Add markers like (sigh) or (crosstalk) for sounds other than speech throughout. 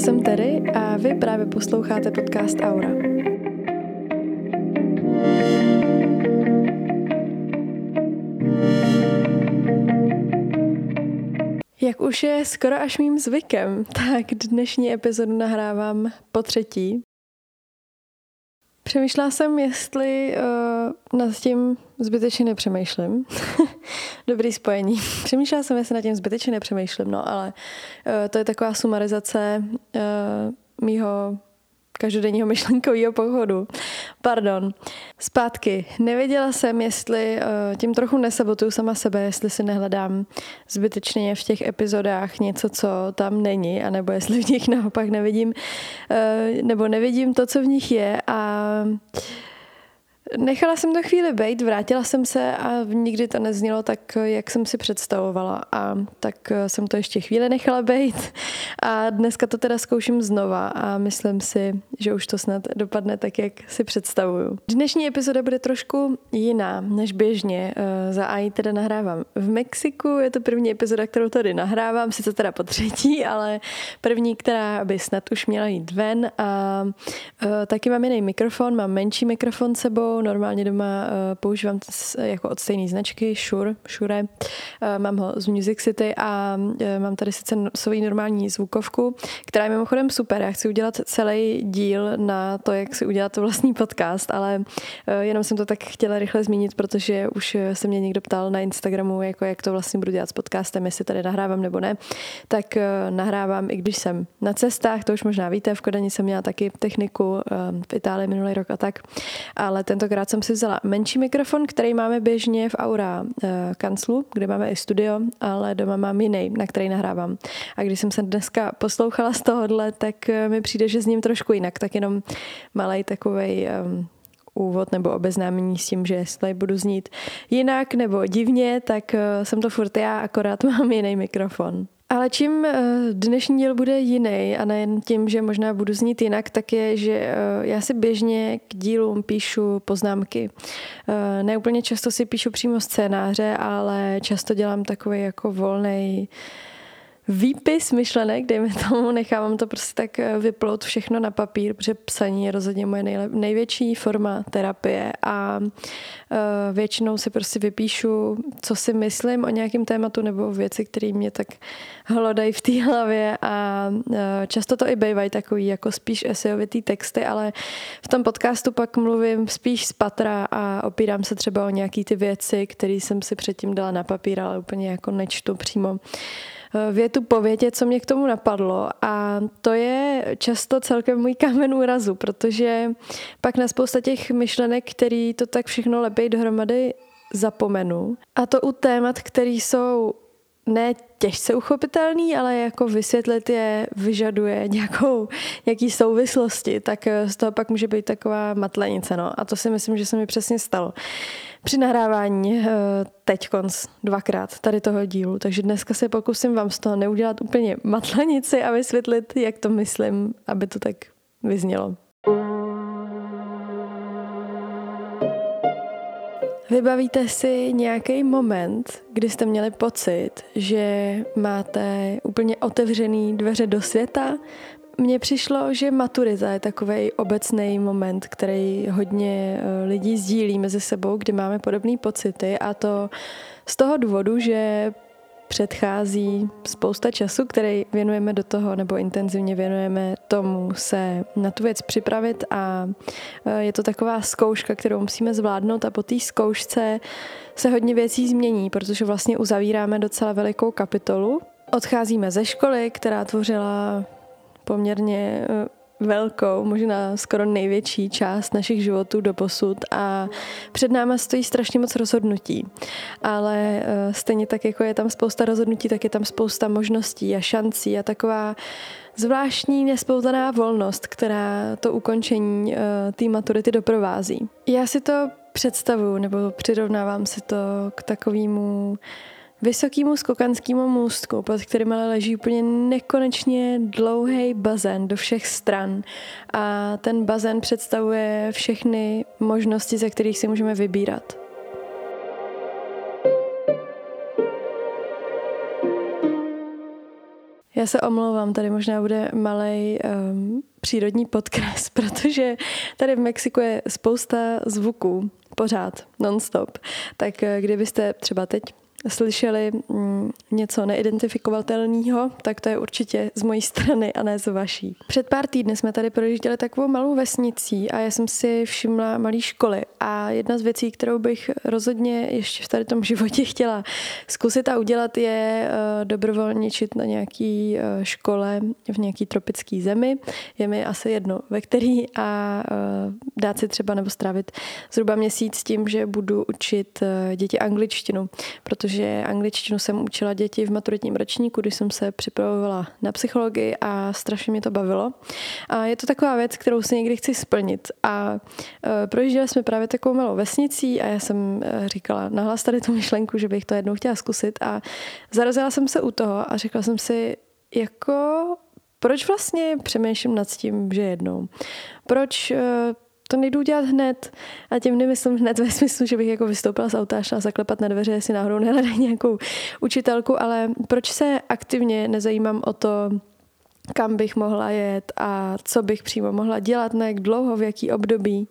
jsem Terry a vy právě posloucháte podcast Aura. Jak už je skoro až mým zvykem, tak dnešní epizodu nahrávám po třetí. Přemýšlela jsem, jestli uh, nad tím zbytečně nepřemýšlím. (laughs) Dobrý spojení. (laughs) Přemýšlela jsem, jestli nad tím zbytečně nepřemýšlím, no ale uh, to je taková sumarizace uh, mýho každodenního myšlenkového pochodu. Pardon. Zpátky. Nevěděla jsem, jestli uh, tím trochu nesabotuju sama sebe, jestli si nehledám zbytečně v těch epizodách něco, co tam není, anebo jestli v nich naopak nevidím, uh, nebo nevidím to, co v nich je a Nechala jsem to chvíli být, vrátila jsem se a nikdy to neznělo tak, jak jsem si představovala a tak jsem to ještě chvíli nechala být a dneska to teda zkouším znova a myslím si, že už to snad dopadne tak, jak si představuju. Dnešní epizoda bude trošku jiná než běžně. Eh, za AI teda nahrávám v Mexiku, je to první epizoda, kterou tady nahrávám, sice teda po třetí, ale první, která by snad už měla jít ven a eh, taky mám jiný mikrofon, mám menší mikrofon sebou, normálně doma uh, používám jako od stejné značky, Shure, Shure. Uh, mám ho z Music City a uh, mám tady sice svoji normální zvukovku, která je mimochodem super. Já chci udělat celý díl na to, jak si udělat vlastní podcast, ale jenom jsem to tak chtěla rychle zmínit, protože už se mě někdo ptal na Instagramu, jako jak to vlastně budu dělat s podcastem, jestli tady nahrávám nebo ne. Tak nahrávám, i když jsem na cestách, to už možná víte, v Kodani jsem měla taky techniku v Itálii minulý rok a tak, ale tento tentokrát jsem si vzala menší mikrofon, který máme běžně v Aura uh, kanclu, kde máme i studio, ale doma mám jiný, na který nahrávám. A když jsem se dneska poslouchala z tohohle, tak uh, mi přijde, že s ním trošku jinak, tak jenom malý takovej um, úvod nebo obeznámení s tím, že jestli budu znít jinak nebo divně, tak uh, jsem to furt já, akorát (laughs) mám jiný mikrofon. Ale čím eh, dnešní díl bude jiný a nejen tím, že možná budu znít jinak, tak je, že eh, já si běžně k dílům píšu poznámky. Eh, ne úplně často si píšu přímo scénáře, ale často dělám takový jako volný výpis myšlenek, dejme tomu, (laughs) nechávám to prostě tak eh, vyplout všechno na papír, protože psaní je rozhodně moje nejlep, největší forma terapie a uh, většinou si prostě vypíšu, co si myslím o nějakém tématu nebo věci, které mě tak hlodají v té (laughs) hlavě a uh, často to i bývají takový jako spíš esejovitý texty, ale v tom podcastu pak mluvím spíš z patra a opírám se třeba o nějaký ty věci, které jsem si předtím dala na papír, ale úplně jako nečtu přímo. Eh, větu po větě, co mě k tomu napadlo a to je často celkem můj kámen úrazu, protože pak na spousta těch myšlenek, který to tak všechno lepí dohromady, zapomenu. A to u témat, které jsou ne těžce uchopitelný, ale jako vysvětlit je vyžaduje (laughs) nějakou, nějaký souvislosti, tak eh, z toho pak může být taková matlenice. No. A to si myslím, že se mi přesně stalo při nahrávání eh, teď konc dvakrát tady toho dílu, takže dneska se pokusím vám z toho neudělat úplně matlenici a vysvětlit, jak to myslím, aby to tak vyznělo. Vybavíte si nějaký moment, kdy jste měli pocit, že máte úplně otevřený dveře do světa, mně přišlo, že maturita je takový obecný moment, který hodně eh, lidí sdílí mezi sebou, kdy máme podobné pocity a to z toho důvodu, že předchází spousta času, který věnujeme do toho, nebo intenzivně věnujeme tomu se na tu věc připravit a eh, je to taková zkouška, kterou musíme zvládnout a po té zkoušce se hodně věcí změní, protože vlastně uzavíráme docela velikou kapitolu. Odcházíme ze školy, která tvořila poměrně eh, velkou, možná skoro největší část našich životů do posud a před náma stojí strašně moc rozhodnutí. Ale eh, stejně tak, jako je tam spousta rozhodnutí, tak je tam spousta možností a šancí a taková zvláštní nespoutaná volnost, která to ukončení eh, té maturity doprovází. Já si to představuju, nebo přirovnávám si to k takovému vysokýmu skokanskému můstku, pod kterým ale leží úplně nekonečně dlouhý bazén do všech stran. A ten bazén představuje všechny možnosti, ze kterých si můžeme vybírat. Já se omlouvám, tady možná bude malý um, přírodní podkres, (laughs) protože tady v Mexiku je spousta zvuků, pořád, non-stop. Tak eh, kdybyste třeba teď slyšeli mm, něco neidentifikovatelného, tak to je určitě z mojí strany a ne z vaší. Před pár týdny jsme tady projížděli takovou malou vesnicí a já jsem si všimla malé školy a jedna z věcí, kterou bych rozhodně ještě v tady tom (laughs) životě chtěla zkusit a udělat je uh, dobrovolničit na nějaký uh, škole v nějaký tropický zemi. Je mi asi jedno, ve který a uh, dát si třeba nebo strávit zhruba měsíc tím, že budu učit děti angličtinu, protože protože angličtinu jsem učila děti v maturitním ročníku, když jsem se připravovala na psychologii a strašně mě to bavilo. A je to taková věc, kterou si někdy chci splnit. A e, projížděli jsme právě takovou malou vesnicí a já jsem e, říkala nahlas tady tu myšlenku, že bych to jednou chtěla zkusit a zarazila jsem se u toho a řekla jsem si, jako proč vlastně přemýšlím nad tím, že jednou? Proč e, to nejdu udělat hned. A tím nemyslím hned ve smyslu, že bych jako vystoupila z auta a šla zaklepat na dveře, jestli náhodou nehledají nějakou učitelku, ale proč se aktivně nezajímám o to, kam bych mohla jet a co bych přímo mohla dělat, na jak dlouho, v jaký období.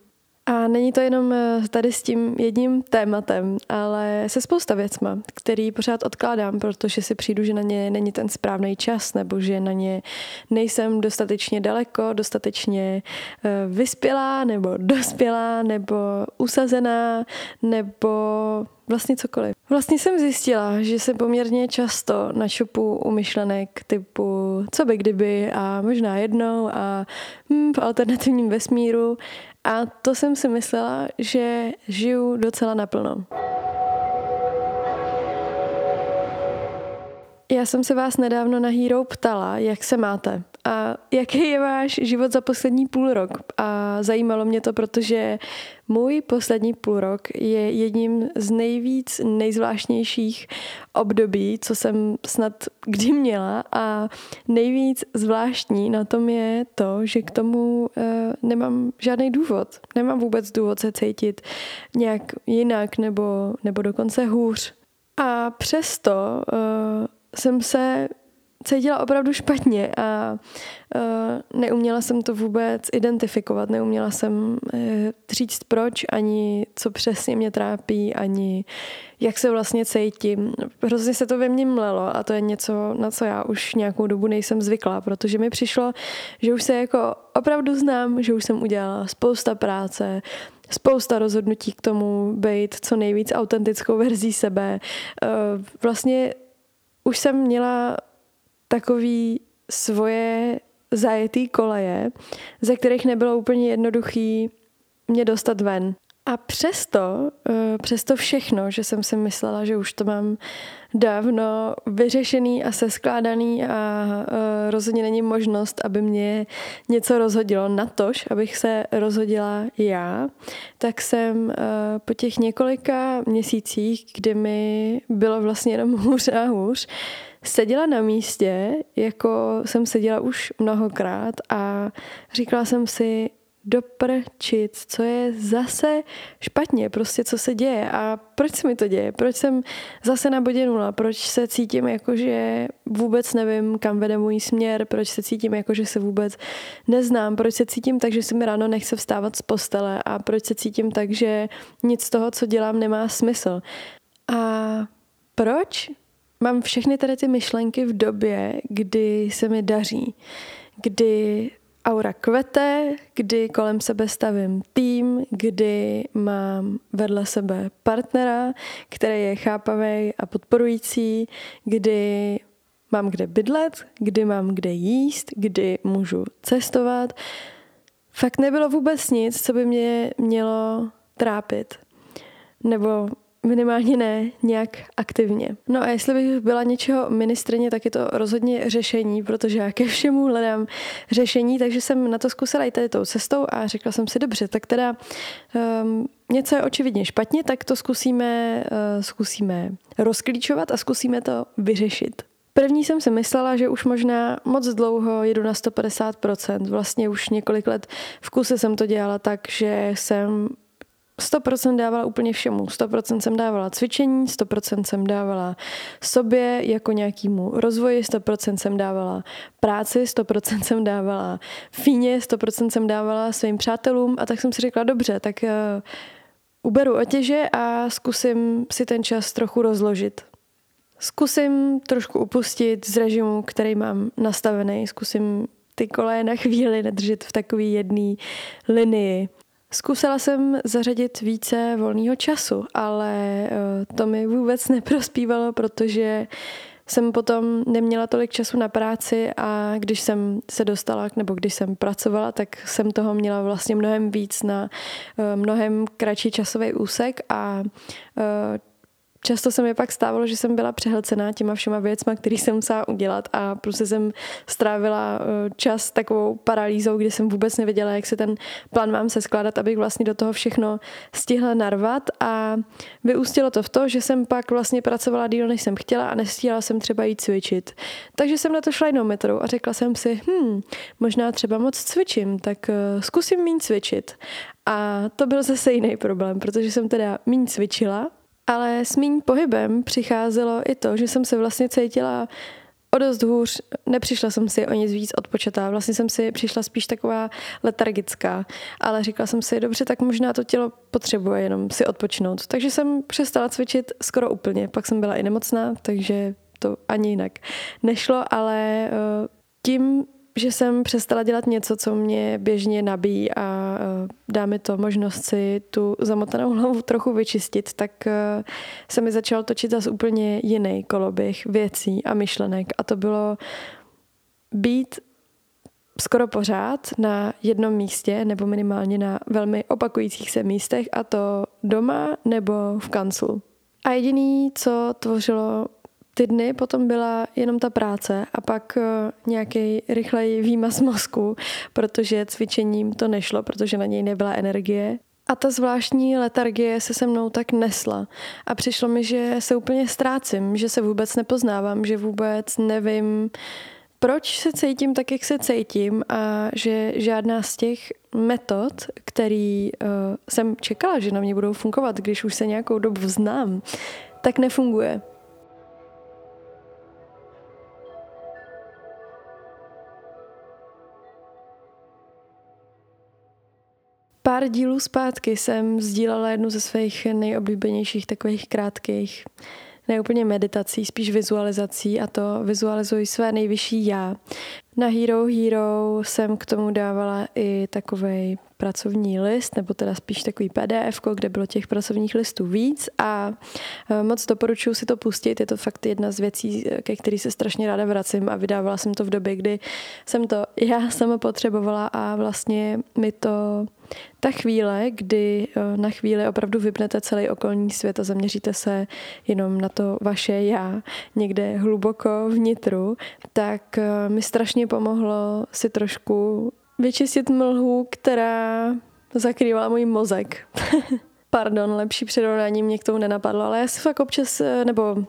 A není to jenom eh, tady s tím jedním tématem, ale se spousta věcma, který pořád odkládám, protože si přijdu, že na ně není ten správný čas, nebo že na ně nejsem dostatečně daleko, dostatečně eh, vyspělá, nebo dospělá, nebo usazená, nebo vlastně cokoliv. Vlastně jsem zjistila, že se poměrně často načupu u myšlenek typu co by kdyby a možná jednou a hm, v alternativním vesmíru a to jsem si myslela, že žiju docela naplno. Já jsem se vás nedávno na Hero ptala, jak se máte a jaký je váš život za poslední půl rok. A zajímalo mě to, protože můj poslední půl rok je jedním z nejvíc nejzvláštnějších období, co jsem snad kdy měla a nejvíc zvláštní na tom je to, že k tomu uh, nemám žádný důvod. Nemám vůbec důvod se cítit nějak jinak nebo, nebo dokonce hůř. A přesto uh, jsem se cítila opravdu špatně a uh, neuměla jsem to vůbec identifikovat, neuměla jsem uh, říct proč, ani co přesně mě trápí, ani jak se vlastně cítím. Hrozně se to ve mně mlelo a to je něco, na co já už nějakou dobu nejsem zvyklá, protože mi přišlo, že už se jako opravdu znám, že už jsem udělala spousta práce, spousta rozhodnutí k tomu být co nejvíc autentickou verzí sebe. Uh, vlastně už jsem měla takový svoje zajetý koleje, ze kterých nebylo úplně jednoduchý mě dostat ven. A přesto, eh, přesto všechno, že jsem si myslela, že už to mám dávno vyřešený a seskládaný a eh, rozhodně není možnost, aby mě něco rozhodilo na tož, abych se rozhodila já, tak jsem eh, po těch několika měsících, kdy mi bylo vlastně jenom hůř a hůř, seděla na místě, jako jsem seděla už mnohokrát a říkala jsem si, doprčit, co je zase špatně, prostě co se děje a proč se mi to děje, proč jsem zase na bodě nula, proč se cítím jako, že vůbec nevím, kam vede můj směr, proč se cítím jako, že se vůbec neznám, proč se cítím tak, že se mi ráno nechce vstávat z postele? A proč se cítím tak, že nic z toho, co dělám, nemá smysl. A proč mám všechny tady ty myšlenky v době, kdy se mi daří, kdy aura kvete, kdy kolem sebe stavím tým, kdy mám vedle sebe partnera, který je chápavý a podporující, kdy mám kde bydlet, kdy mám kde jíst, kdy můžu cestovat. Fakt nebylo vůbec nic, co by mě mělo trápit. Nebo minimálně ne nějak aktivně. No a jestli bych byla něčeho ministrině, tak je to rozhodně řešení, protože já ke všemu hledám řešení, takže jsem na to zkusila i tady tou cestou a řekla jsem si, dobře, tak teda um, něco je očividně špatně, tak to zkusíme, uh, zkusíme rozklíčovat a zkusíme to vyřešit. První jsem si myslela, že už možná moc dlouho jedu na 150%. Vlastně už několik let v kuse jsem to dělala tak, že jsem 100% dávala úplně všemu. 100% jsem dávala cvičení, 100% jsem dávala sobě jako nějakému rozvoji, 100% jsem dávala práci, 100% jsem dávala fíně, 100% jsem dávala svým přátelům a tak jsem si řekla, dobře, tak uh, uberu otěže a zkusím si ten čas trochu rozložit. Zkusím trošku upustit z režimu, který mám nastavený, zkusím ty koleje na chvíli nedržet v takové jedné linii. Zkusila jsem zařadit více volného času, ale eh, to mi vůbec neprospívalo, protože jsem potom neměla tolik času na práci a když jsem se dostala, nebo když jsem pracovala, tak jsem toho měla vlastně mnohem víc na eh, mnohem kratší časový úsek a eh, Často se mi pak stávalo, že jsem byla přehlcená těma všema věcma, které jsem musela udělat a prostě jsem strávila eh, čas takovou paralýzou, kdy jsem vůbec nevěděla, jak se ten plán mám se skládat, abych vlastně do toho všechno stihla narvat a vyústilo to v to, že jsem pak vlastně pracovala díl, než jsem chtěla a nestíhala jsem třeba jít cvičit. Takže jsem na to šla jednou metrou a řekla jsem si, hm, možná třeba moc cvičím, tak uh, zkusím méně cvičit. A to byl zase jiný problém, protože jsem teda méně cvičila, ale s mým pohybem přicházelo i to, že jsem se vlastně cítila o dost hůř, nepřišla jsem si o nic víc odpočatá, vlastně jsem si přišla spíš taková letargická, ale říkala jsem si, dobře, tak možná to tělo potřebuje jenom si odpočinout. Takže jsem přestala cvičit skoro úplně, pak jsem byla i nemocná, takže to ani jinak nešlo, ale eh, tím že jsem přestala dělat něco, co mě běžně nabíjí a e, dá mi to možnost si tu zamotanou hlavu trochu vyčistit, tak e, se mi začal točit zase úplně jiný koloběh věcí a myšlenek. A to bylo být skoro pořád na jednom místě nebo minimálně na velmi opakujících se místech a to doma nebo v kanclu. A jediný, co tvořilo ty dny potom byla jenom ta práce a pak eh, nějaký rychlej výmaz mozku, protože cvičením to nešlo, protože na něj nebyla energie. A ta zvláštní letargie se se mnou tak nesla. A přišlo mi, že se úplně ztrácím, že se vůbec nepoznávám, že vůbec nevím, proč se cítím tak, jak se cítím a že žádná z těch metod, který uh, jsem čekala, že na mě budou fungovat, když už se nějakou dobu znám, tak nefunguje. Pár dílů zpátky jsem sdílela jednu ze svých nejoblíbenějších takových krátkých, ne úplně meditací, spíš vizualizací a to vizualizuji své nejvyšší já. Na Hero Hero jsem k tomu dávala i takový pracovní list, nebo teda spíš takový PDF, kde bylo těch pracovních listů víc a e, moc doporučuji si to pustit. Je to fakt jedna z věcí, ke který se strašně ráda vracím a vydávala jsem to v době, kdy jsem to (laughs) já sama potřebovala a vlastně mi to ta chvíle, kdy e, na chvíli opravdu vypnete celý okolní svět a zaměříte se jenom na to vaše já někde hluboko vnitru, tak e, mi strašně pomohlo si trošku vyčistit mlhu, která zakrývala můj mozek. (laughs) Pardon, lepší přirovnání mě k tomu nenapadlo, ale já si fakt občas, eh, nebo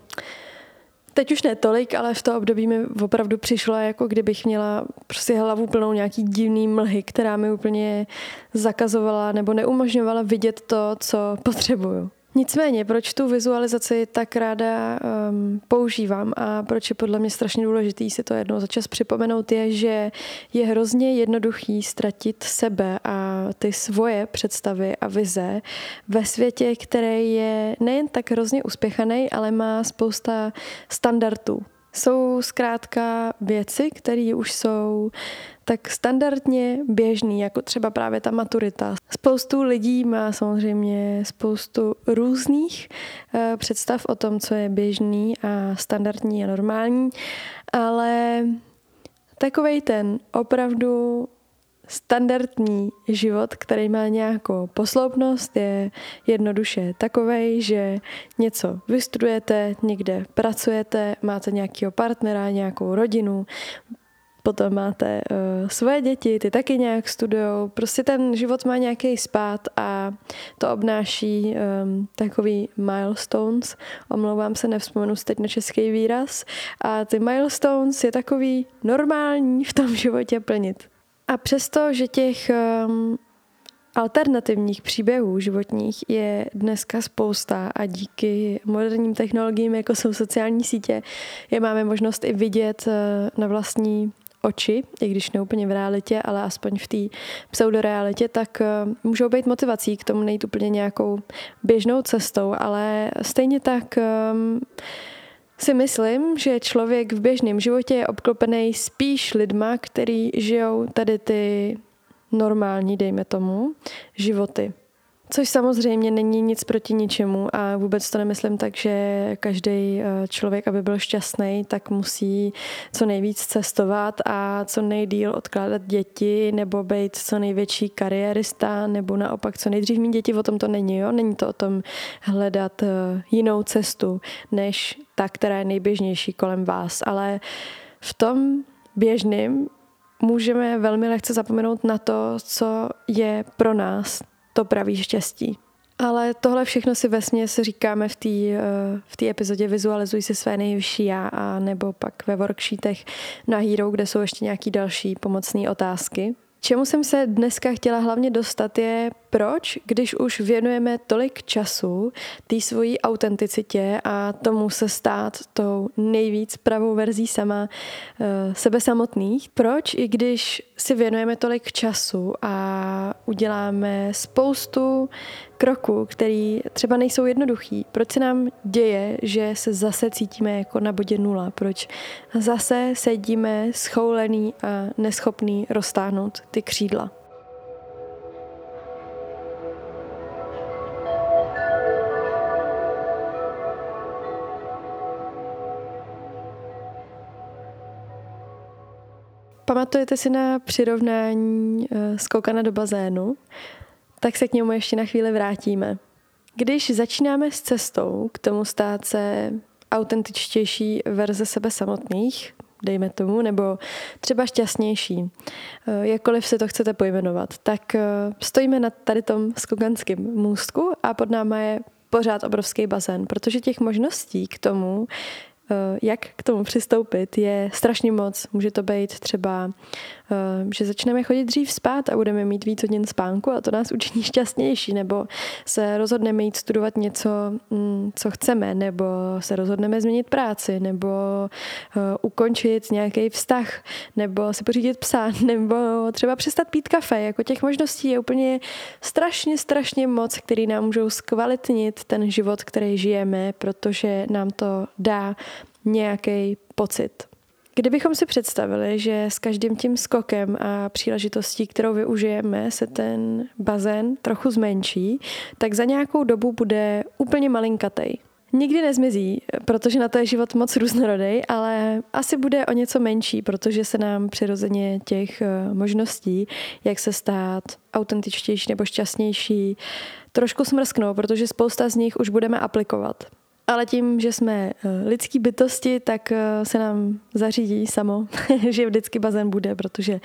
teď už ne tolik, ale v to období mi opravdu přišlo, jako kdybych měla prostě hlavu plnou nějaký divný mlhy, která mi úplně zakazovala nebo neumožňovala vidět to, co potřebuju. Nicméně, proč tu vizualizaci tak ráda um, používám a proč je podle mě strašně důležitý si to jednou za čas připomenout, je, že je hrozně jednoduchý ztratit sebe a ty svoje představy a vize ve světě, který je nejen tak hrozně uspěchaný, ale má spousta standardů. Jsou zkrátka věci, které už jsou tak standardně běžný, jako třeba právě ta maturita. Spoustu lidí má samozřejmě spoustu různých uh, představ o tom, co je běžný a standardní a normální, ale takovej ten opravdu standardní život, který má nějakou posloupnost, je jednoduše takovej, že něco vystudujete, někde pracujete, máte nějakého partnera, nějakou rodinu, potom máte uh, svoje děti, ty taky nějak studujou. Prostě ten život má nějaký spát a to obnáší um, takový milestones. Omlouvám se, nevzpomenu teď na český výraz. A ty milestones je takový normální v tom životě plnit. A přesto, že těch um, Alternativních příběhů životních je dneska spousta a díky moderním technologiím, jako jsou sociální sítě, je máme možnost i vidět eh, na vlastní oči, i když ne úplně v realitě, ale aspoň v té pseudorealitě, tak eh, můžou být motivací k tomu nejít úplně nějakou běžnou cestou, ale stejně tak um, si myslím, že člověk v běžném životě je obklopený spíš lidma, který žijou tady ty normální, dejme tomu, životy. Což samozřejmě není nic proti ničemu a vůbec to nemyslím tak, že každý eh, člověk, aby byl šťastný, tak musí co nejvíc cestovat a co nejdíl odkládat děti nebo být co největší kariérista nebo naopak co nejdřív mít děti, o tom to není, jo? Není to o tom hledat eh, jinou cestu, než ta, která je nejběžnější kolem vás, ale v tom běžným můžeme velmi lehce zapomenout na to, co je pro nás to pravý štěstí. Ale tohle všechno si vesmě říkáme v té eh, v tý epizodě Vizualizuj si své nejvyšší já a nebo pak ve worksheetech na Hero, kde jsou ještě nějaké další pomocné otázky. Čemu jsem se dneska chtěla hlavně dostat je, proč, když už věnujeme tolik času té svojí autenticitě a tomu se stát tou nejvíc pravou verzí sama uh, sebe samotných, proč, i když si věnujeme tolik času a uděláme spoustu kroků, který třeba nejsou jednoduchý, proč se nám děje, že se zase cítíme jako na bodě nula, proč zase sedíme schoulený a neschopný roztáhnout ty křídla. Pamatujete si na přirovnání eh, skokana do bazénu? Tak se k němu ještě na chvíli vrátíme. Když začínáme s cestou k tomu stát se autentičtější verze sebe samotných, dejme tomu, nebo třeba šťastnější, eh, jakkoliv si to chcete pojmenovat, tak eh, stojíme na tady tom skokanském můstku a pod náma je pořád obrovský bazén, protože těch možností k tomu jak k tomu přistoupit, je strašně moc. Může to být třeba, eh, že začneme chodit dřív spát a budeme mít víc hodin spánku a to nás učiní šťastnější, nebo se rozhodneme jít studovat něco, mm, co chceme, nebo se rozhodneme změnit práci, nebo eh, ukončit nějaký vztah, nebo si pořídit psa, (laughs) nebo třeba přestat pít kafe. Jako těch možností je úplně strašně, strašně moc, který nám můžou zkvalitnit ten život, který žijeme, protože nám to dá nějaký pocit. Kdybychom si představili, že s každým tím skokem a příležitostí, kterou využijeme, se ten bazén trochu zmenší, tak za nějakou dobu bude úplně malinkatej. Nikdy nezmizí, protože na to je život moc různorodý, ale asi bude o něco menší, protože se nám přirozeně těch eh, možností, jak se stát autentičtější nebo šťastnější, trošku smrsknou, protože spousta z nich už budeme aplikovat. Ale tím, že jsme eh, lidský bytosti, tak eh, se nám zařídí samo, (laughs) že vždycky bazén bude, protože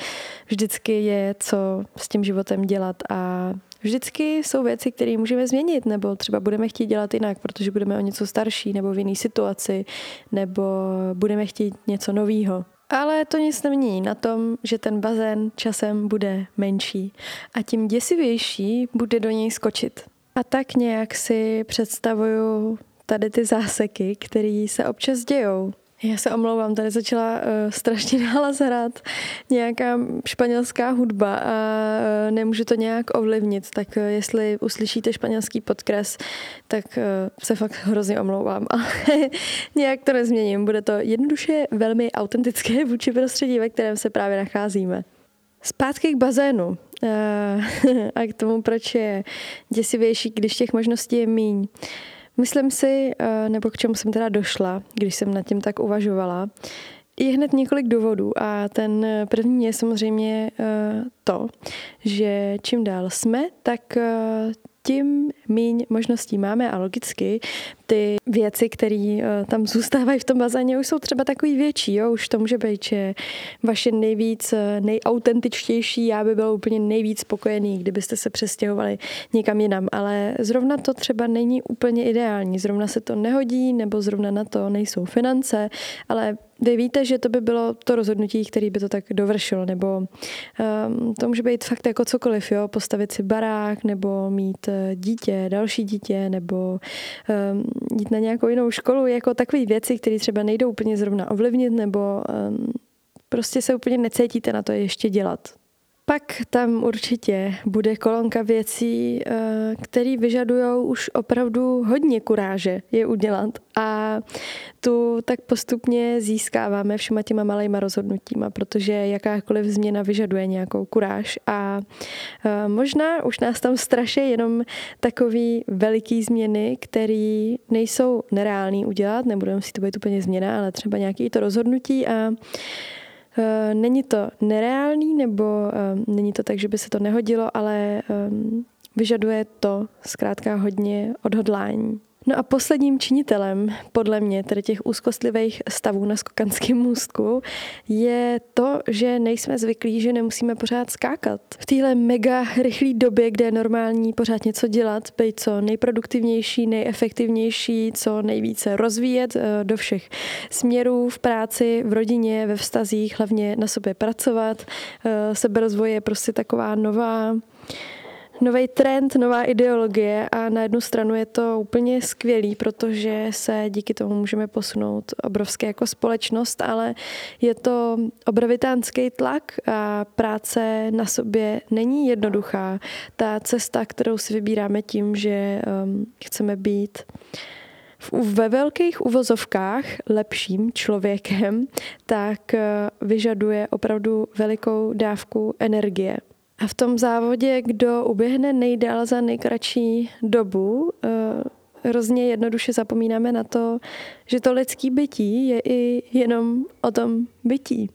vždycky je co s tím životem dělat a vždycky jsou věci, které můžeme změnit, nebo třeba budeme chtít dělat jinak, protože budeme o něco starší, nebo v jiné situaci, nebo budeme chtít něco nového. Ale to nic nemění na tom, že ten bazén časem bude menší a tím děsivější bude do něj skočit. A tak nějak si představuju tady ty záseky, které se občas dějou. Já se omlouvám, tady začala uh, strašně (laughs) nahlas hrát nějaká španělská hudba a uh, nemůžu to nějak ovlivnit, tak uh, jestli uslyšíte španělský podkres, tak uh, se fakt hrozně omlouvám, (laughs) ale nějak to nezměním. Bude to jednoduše velmi autentické (laughs) vůči prostředí, ve kterém se právě nacházíme. Zpátky k bazénu uh, a k tomu, proč je děsivější, když těch možností je míň. Uh, Myslím si, eh, nebo k čemu jsem teda došla, když jsem nad tím tak uvažovala, je hned několik důvodů a ten první je samozřejmě eh, to, že čím dál jsme, tak eh, tím míň možností máme a logicky ty věci, které eh, tam zůstávají v tom bazéně, už jsou třeba takový větší. Jo? Už to může být, že vaše nejvíc, eh, nejautentičtější já by byl úplně nejvíc spokojený, kdybyste se přestěhovali někam jinam. Ale zrovna to třeba není úplně ideální. Zrovna se to nehodí, nebo zrovna na to nejsou finance, ale vy víte, že to by bylo to rozhodnutí, který by to tak dovršilo, nebo um, to může být fakt jako cokoliv, jo, postavit si barák, nebo mít uh, dítě, další dítě, nebo um, jít na nějakou jinou školu, jako takové věci, které třeba nejdou úplně zrovna ovlivnit, nebo um, prostě se úplně necítíte na to ještě dělat. Pak tam určitě bude kolonka věcí, eh, které vyžadují už opravdu hodně kuráže je udělat. A tu tak postupně získáváme všema těma malejma rozhodnutíma, protože jakákoliv změna vyžaduje nějakou kuráž. A eh, možná už nás tam straší jenom takový veliký změny, které nejsou nereální udělat, nebudeme si to být úplně změna, ale třeba nějaký to rozhodnutí a není to nereálný, nebo eh, není to tak, že by se to nehodilo, ale eh, vyžaduje to zkrátka hodně odhodlání. No a posledním činitelem, podle mě, tedy těch úzkostlivých stavů na skokanském můstku, je to, že nejsme zvyklí, že nemusíme pořád skákat. V téhle mega rychlé době, kde je normální pořád něco dělat, být co nejproduktivnější, nejefektivnější, co nejvíce rozvíjet eh, do všech směrů v práci, v rodině, ve vztazích, hlavně na sobě pracovat. Eh, seberozvoj je prostě taková nová nový trend, nová ideologie a na jednu stranu je to úplně skvělý, protože se díky tomu můžeme posunout obrovské jako společnost, ale je to obrovitánský tlak a práce na sobě není jednoduchá. Ta cesta, kterou si vybíráme tím, že um, chceme být ve velkých uvozovkách lepším člověkem, tak uh, vyžaduje opravdu velikou dávku energie. A v tom závodě, kdo uběhne nejdál za nejkratší dobu, eh, hrozně jednoduše zapomínáme na to, že to lidský bytí je i jenom o tom bytí.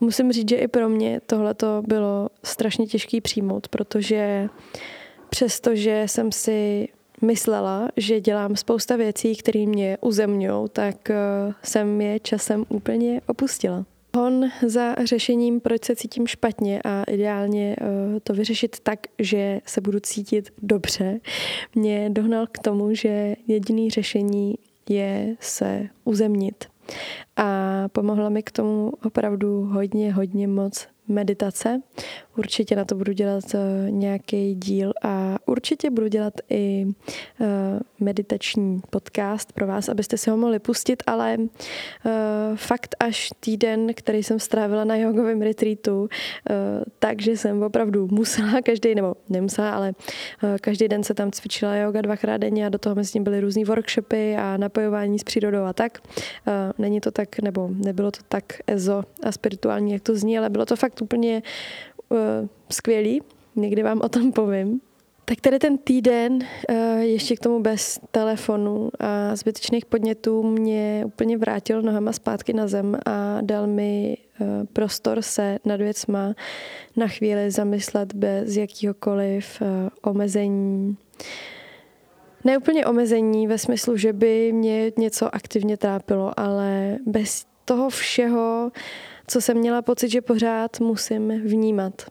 Musím říct, že i pro mě tohle to bylo strašně těžký přijmout, protože přestože jsem si myslela, že dělám spousta věcí, které mě uzemňují, tak eh, jsem je časem úplně opustila. Hon za řešením, proč se cítím špatně a ideálně eh, to vyřešit tak, že se budu cítit dobře, mě dohnal k tomu, že jediný řešení je se uzemnit. A pomohla mi k tomu opravdu hodně, hodně moc meditace. Určitě na to budu dělat eh, nějaký díl a určitě budu dělat i eh, meditační podcast pro vás, abyste si ho mohli pustit, ale eh, fakt až týden, který jsem strávila na jogovém retreatu, takže jsem opravdu musela (laughs) každý, nebo nemusela, ale každý den se tam cvičila yoga dvakrát denně a do toho mezi tím byly různý workshopy a napojování s přírodou a tak. Není to tak, nebo nebylo to tak ezo a spirituální, jak to zní, ale bylo to fakt úplně uh, skvělý. Někdy vám o tom povím. Tak tady ten týden, uh, ještě k tomu bez telefonu a zbytečných podnětů, mě úplně vrátil nohama zpátky na zem a dal mi uh, prostor se nad věcma na chvíli zamyslet bez jakýhokoliv omezení. Ne úplně omezení ve smyslu, že by mě něco aktivně trápilo, ale bez toho všeho, co jsem měla pocit, že pořád musím vnímat.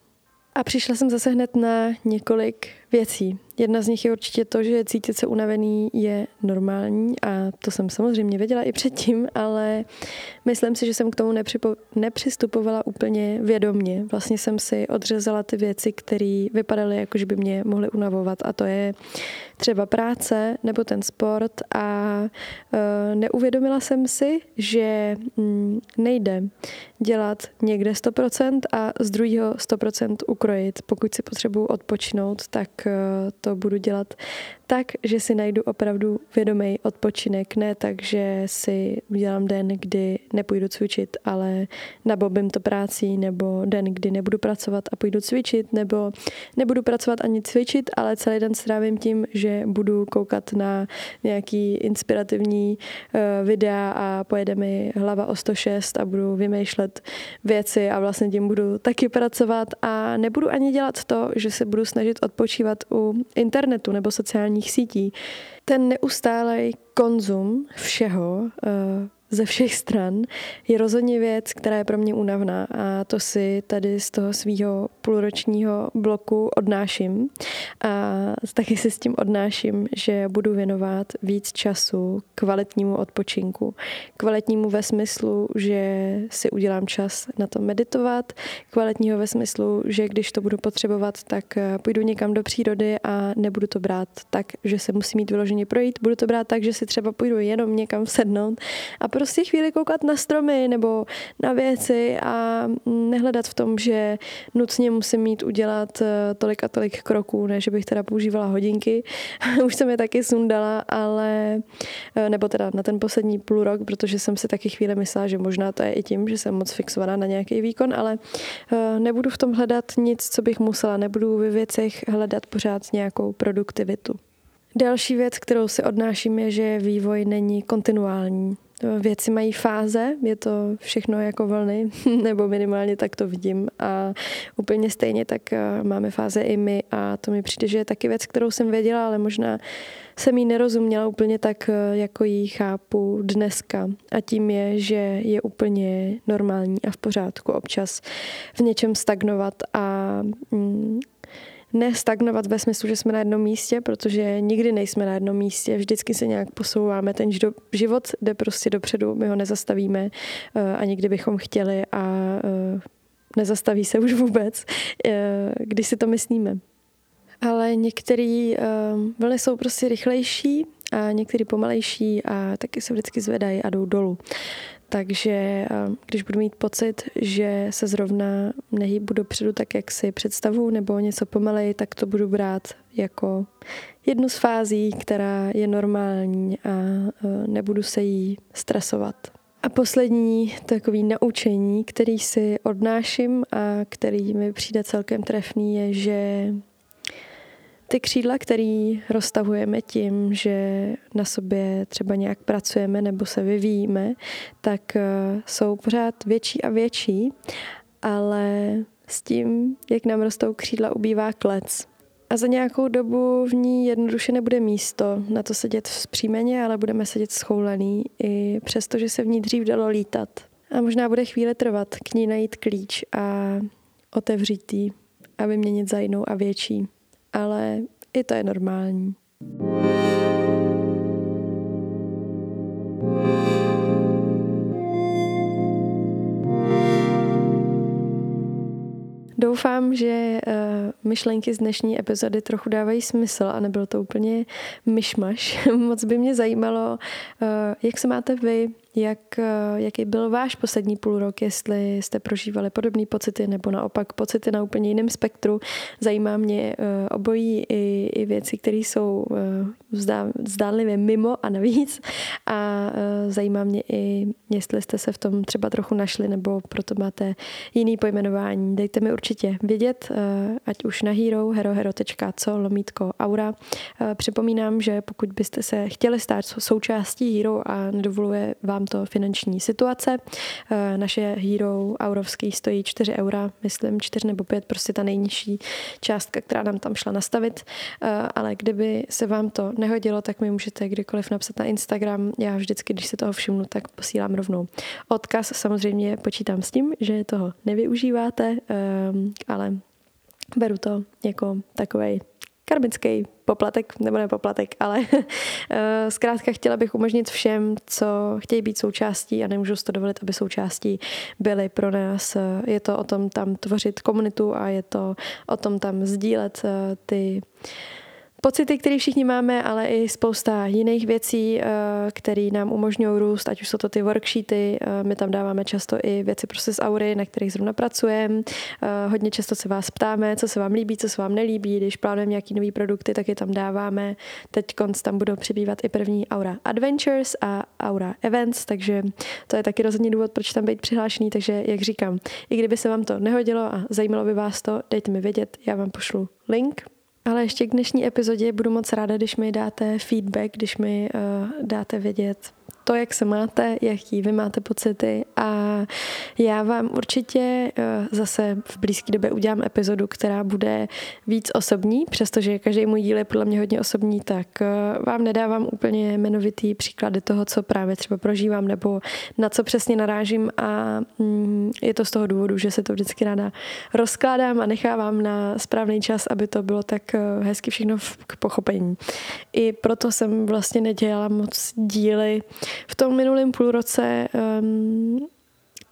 A přišla jsem zase hned na několik věcí. Jedna z nich je určitě to, že cítit se unavený je normální a to jsem samozřejmě věděla i předtím, ale myslím si, že jsem k tomu nepřipo- nepřistupovala úplně vědomně. Vlastně jsem si odřezala ty věci, které vypadaly jako, by mě mohly unavovat a to je třeba práce nebo ten sport a uh, neuvědomila jsem si, že mm, nejde dělat někde 100% a z druhého 100% ukrojit. Pokud si potřebuji odpočinout, tak to budu dělat tak, že si najdu opravdu vědomý odpočinek, ne tak, že si udělám den, kdy nepůjdu cvičit, ale nabobím to práci, nebo den, kdy nebudu pracovat a půjdu cvičit, nebo nebudu pracovat ani cvičit, ale celý den strávím tím, že budu koukat na nějaký inspirativní uh, videa a pojede mi hlava o 106 a budu vymýšlet věci a vlastně tím budu taky pracovat a nebudu ani dělat to, že se budu snažit odpočívat u internetu nebo sociální sociálních sítí. Ten neustálý konzum všeho uh, ze všech stran je rozhodně věc, která je pro mě únavná a to si tady z toho svého půlročního bloku odnáším. A taky si s tím odnáším, že budu věnovat víc času kvalitnímu odpočinku. Kvalitnímu ve smyslu, že si udělám čas na to meditovat, kvalitního ve smyslu, že když to budu potřebovat, tak eh, půjdu někam do přírody a nebudu to brát tak, že se musí mít vyloženě projít, budu to brát tak, že si třeba půjdu jenom někam sednout a prostě chvíli koukat na stromy nebo na věci a nehledat v tom, že nutně musím mít udělat eh, tolik a tolik kroků, ne, že bych teda používala hodinky. (laughs) Už jsem je taky sundala, ale eh, nebo teda na ten poslední půl rok, protože jsem si taky chvíli myslela, že možná to je i tím, že jsem moc fixovaná na nějaký výkon, ale eh, nebudu v tom hledat nic, co bych musela, nebudu ve věcech hledat pořád nějakou produktivitu. Další věc, kterou si odnáším, je, že vývoj není kontinuální. Věci mají fáze, je to všechno jako vlny, (laughs) nebo minimálně tak to vidím. A úplně stejně tak eh, máme fáze i my a to mi přijde, že je taky věc, kterou jsem věděla, ale možná jsem jí nerozuměla úplně tak, eh, jako ji chápu dneska. A tím je, že je úplně normální a v pořádku občas v něčem stagnovat a mm, nestagnovat ve smyslu, že jsme na jednom místě, protože nikdy nejsme na jednom místě, vždycky se nějak posouváme, ten život jde prostě dopředu, my ho nezastavíme eh, ani kdybychom chtěli a eh, nezastaví se už vůbec, eh, když si to myslíme. Ale některé vlny jsou prostě rychlejší a některé pomalejší a taky se vždycky zvedají a jdou dolů. Takže eh, když budu mít pocit, že se zrovna nehýbu dopředu tak, jak si představu, nebo něco pomalej, tak to budu brát jako jednu z fází, která je normální a eh, nebudu se jí stresovat. A poslední takový naučení, který si odnáším a který mi přijde celkem trefný, je, že ty křídla, který roztahujeme tím, že na sobě třeba nějak pracujeme nebo se vyvíjíme, tak eh, jsou pořád větší a větší, ale s tím, jak nám rostou křídla, ubývá klec. A za nějakou dobu v ní jednoduše nebude místo na to sedět vzpřímeně, ale budeme sedět schoulený, i přesto, že se v ní dřív dalo lítat. A možná bude chvíli trvat k ní najít klíč a otevřít ji a vyměnit za jinou a větší ale i to je normální. Doufám, že uh, myšlenky z dnešní epizody trochu dávají smysl a nebyl to úplně myšmaš. (laughs) Moc by mě zajímalo, uh, jak se máte vy, jak, eh, jaký byl váš poslední půl rok, jestli jste prožívali podobné pocity nebo naopak pocity na úplně jiném spektru. Zajímá mě uh, obojí i, i věci, které jsou uh, zdánlivě mimo a navíc. A uh, zajímá mě i, jestli jste se v tom třeba trochu našli nebo proto máte jiný pojmenování. Dejte mi určitě vědět, uh, ať už na hero, herohero.co, lomítko aura. Uh, připomínám, že pokud byste se chtěli stát součástí hero a nedovoluje vám to finanční situace. Naše Hero Aurovský stojí 4 eura, myslím 4 nebo 5, prostě ta nejnižší částka, která nám tam šla nastavit. Ale kdyby se vám to nehodilo, tak mi můžete kdykoliv napsat na Instagram. Já vždycky, když se toho všimnu, tak posílám rovnou odkaz. Samozřejmě počítám s tím, že toho nevyužíváte, ehm, ale beru to jako takový karmický poplatek, nebo ne poplatek, ale (laughs) eh, zkrátka chtěla bych umožnit všem, co chtějí být součástí a nemůžu si to dovolit, aby součástí byly pro nás. Je to o tom tam tvořit komunitu a je to o tom tam sdílet eh, ty pocity, které všichni máme, ale i spousta jiných věcí, eh, které nám umožňují růst, ať už jsou to ty worksheety, eh, my tam dáváme často i věci prostě z aury, na kterých zrovna pracujeme. Eh, hodně často se vás ptáme, co se vám líbí, co se vám nelíbí, když plánujeme nějaký nový produkty, tak je tam dáváme. Teď konc tam budou přibývat i první Aura Adventures a Aura Events, takže to je taky rozhodně důvod, proč tam být přihlášený, takže jak říkám, i kdyby se vám to nehodilo a zajímalo by vás to, dejte mi vědět, já vám pošlu link ale ještě k dnešní epizodě budu moc ráda, když mi dáte feedback, když mi uh, dáte vědět to, jak se máte, jaký vy máte pocity a já vám určitě eh, zase v blízké době udělám epizodu, která bude víc osobní, přestože každý můj díl je podle mě hodně osobní, tak eh, vám nedávám úplně jmenovitý příklady toho, co právě třeba prožívám nebo na co přesně narážím a mm, je to z toho důvodu, že se to vždycky ráda rozkládám a nechávám na správný čas, aby to bylo tak eh, hezky všechno k pochopení. I proto jsem vlastně nedělala moc díly v tom minulém půlroce um,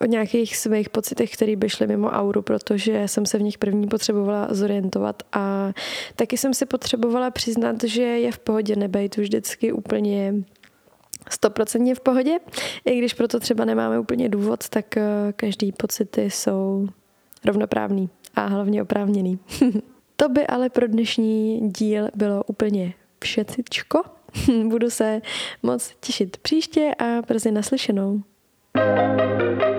o nějakých svých pocitech, které by šly mimo auru, protože jsem se v nich první potřebovala zorientovat a taky jsem si potřebovala přiznat, že je v pohodě nebejt vždycky úplně stoprocentně v pohodě. I když proto třeba nemáme úplně důvod, tak eh, každý pocity jsou rovnoprávný a hlavně oprávněný. (laughs) to by ale pro dnešní díl bylo úplně všetcičko. (laughs) Budu se moc těšit příště a brzy naslyšenou. thank you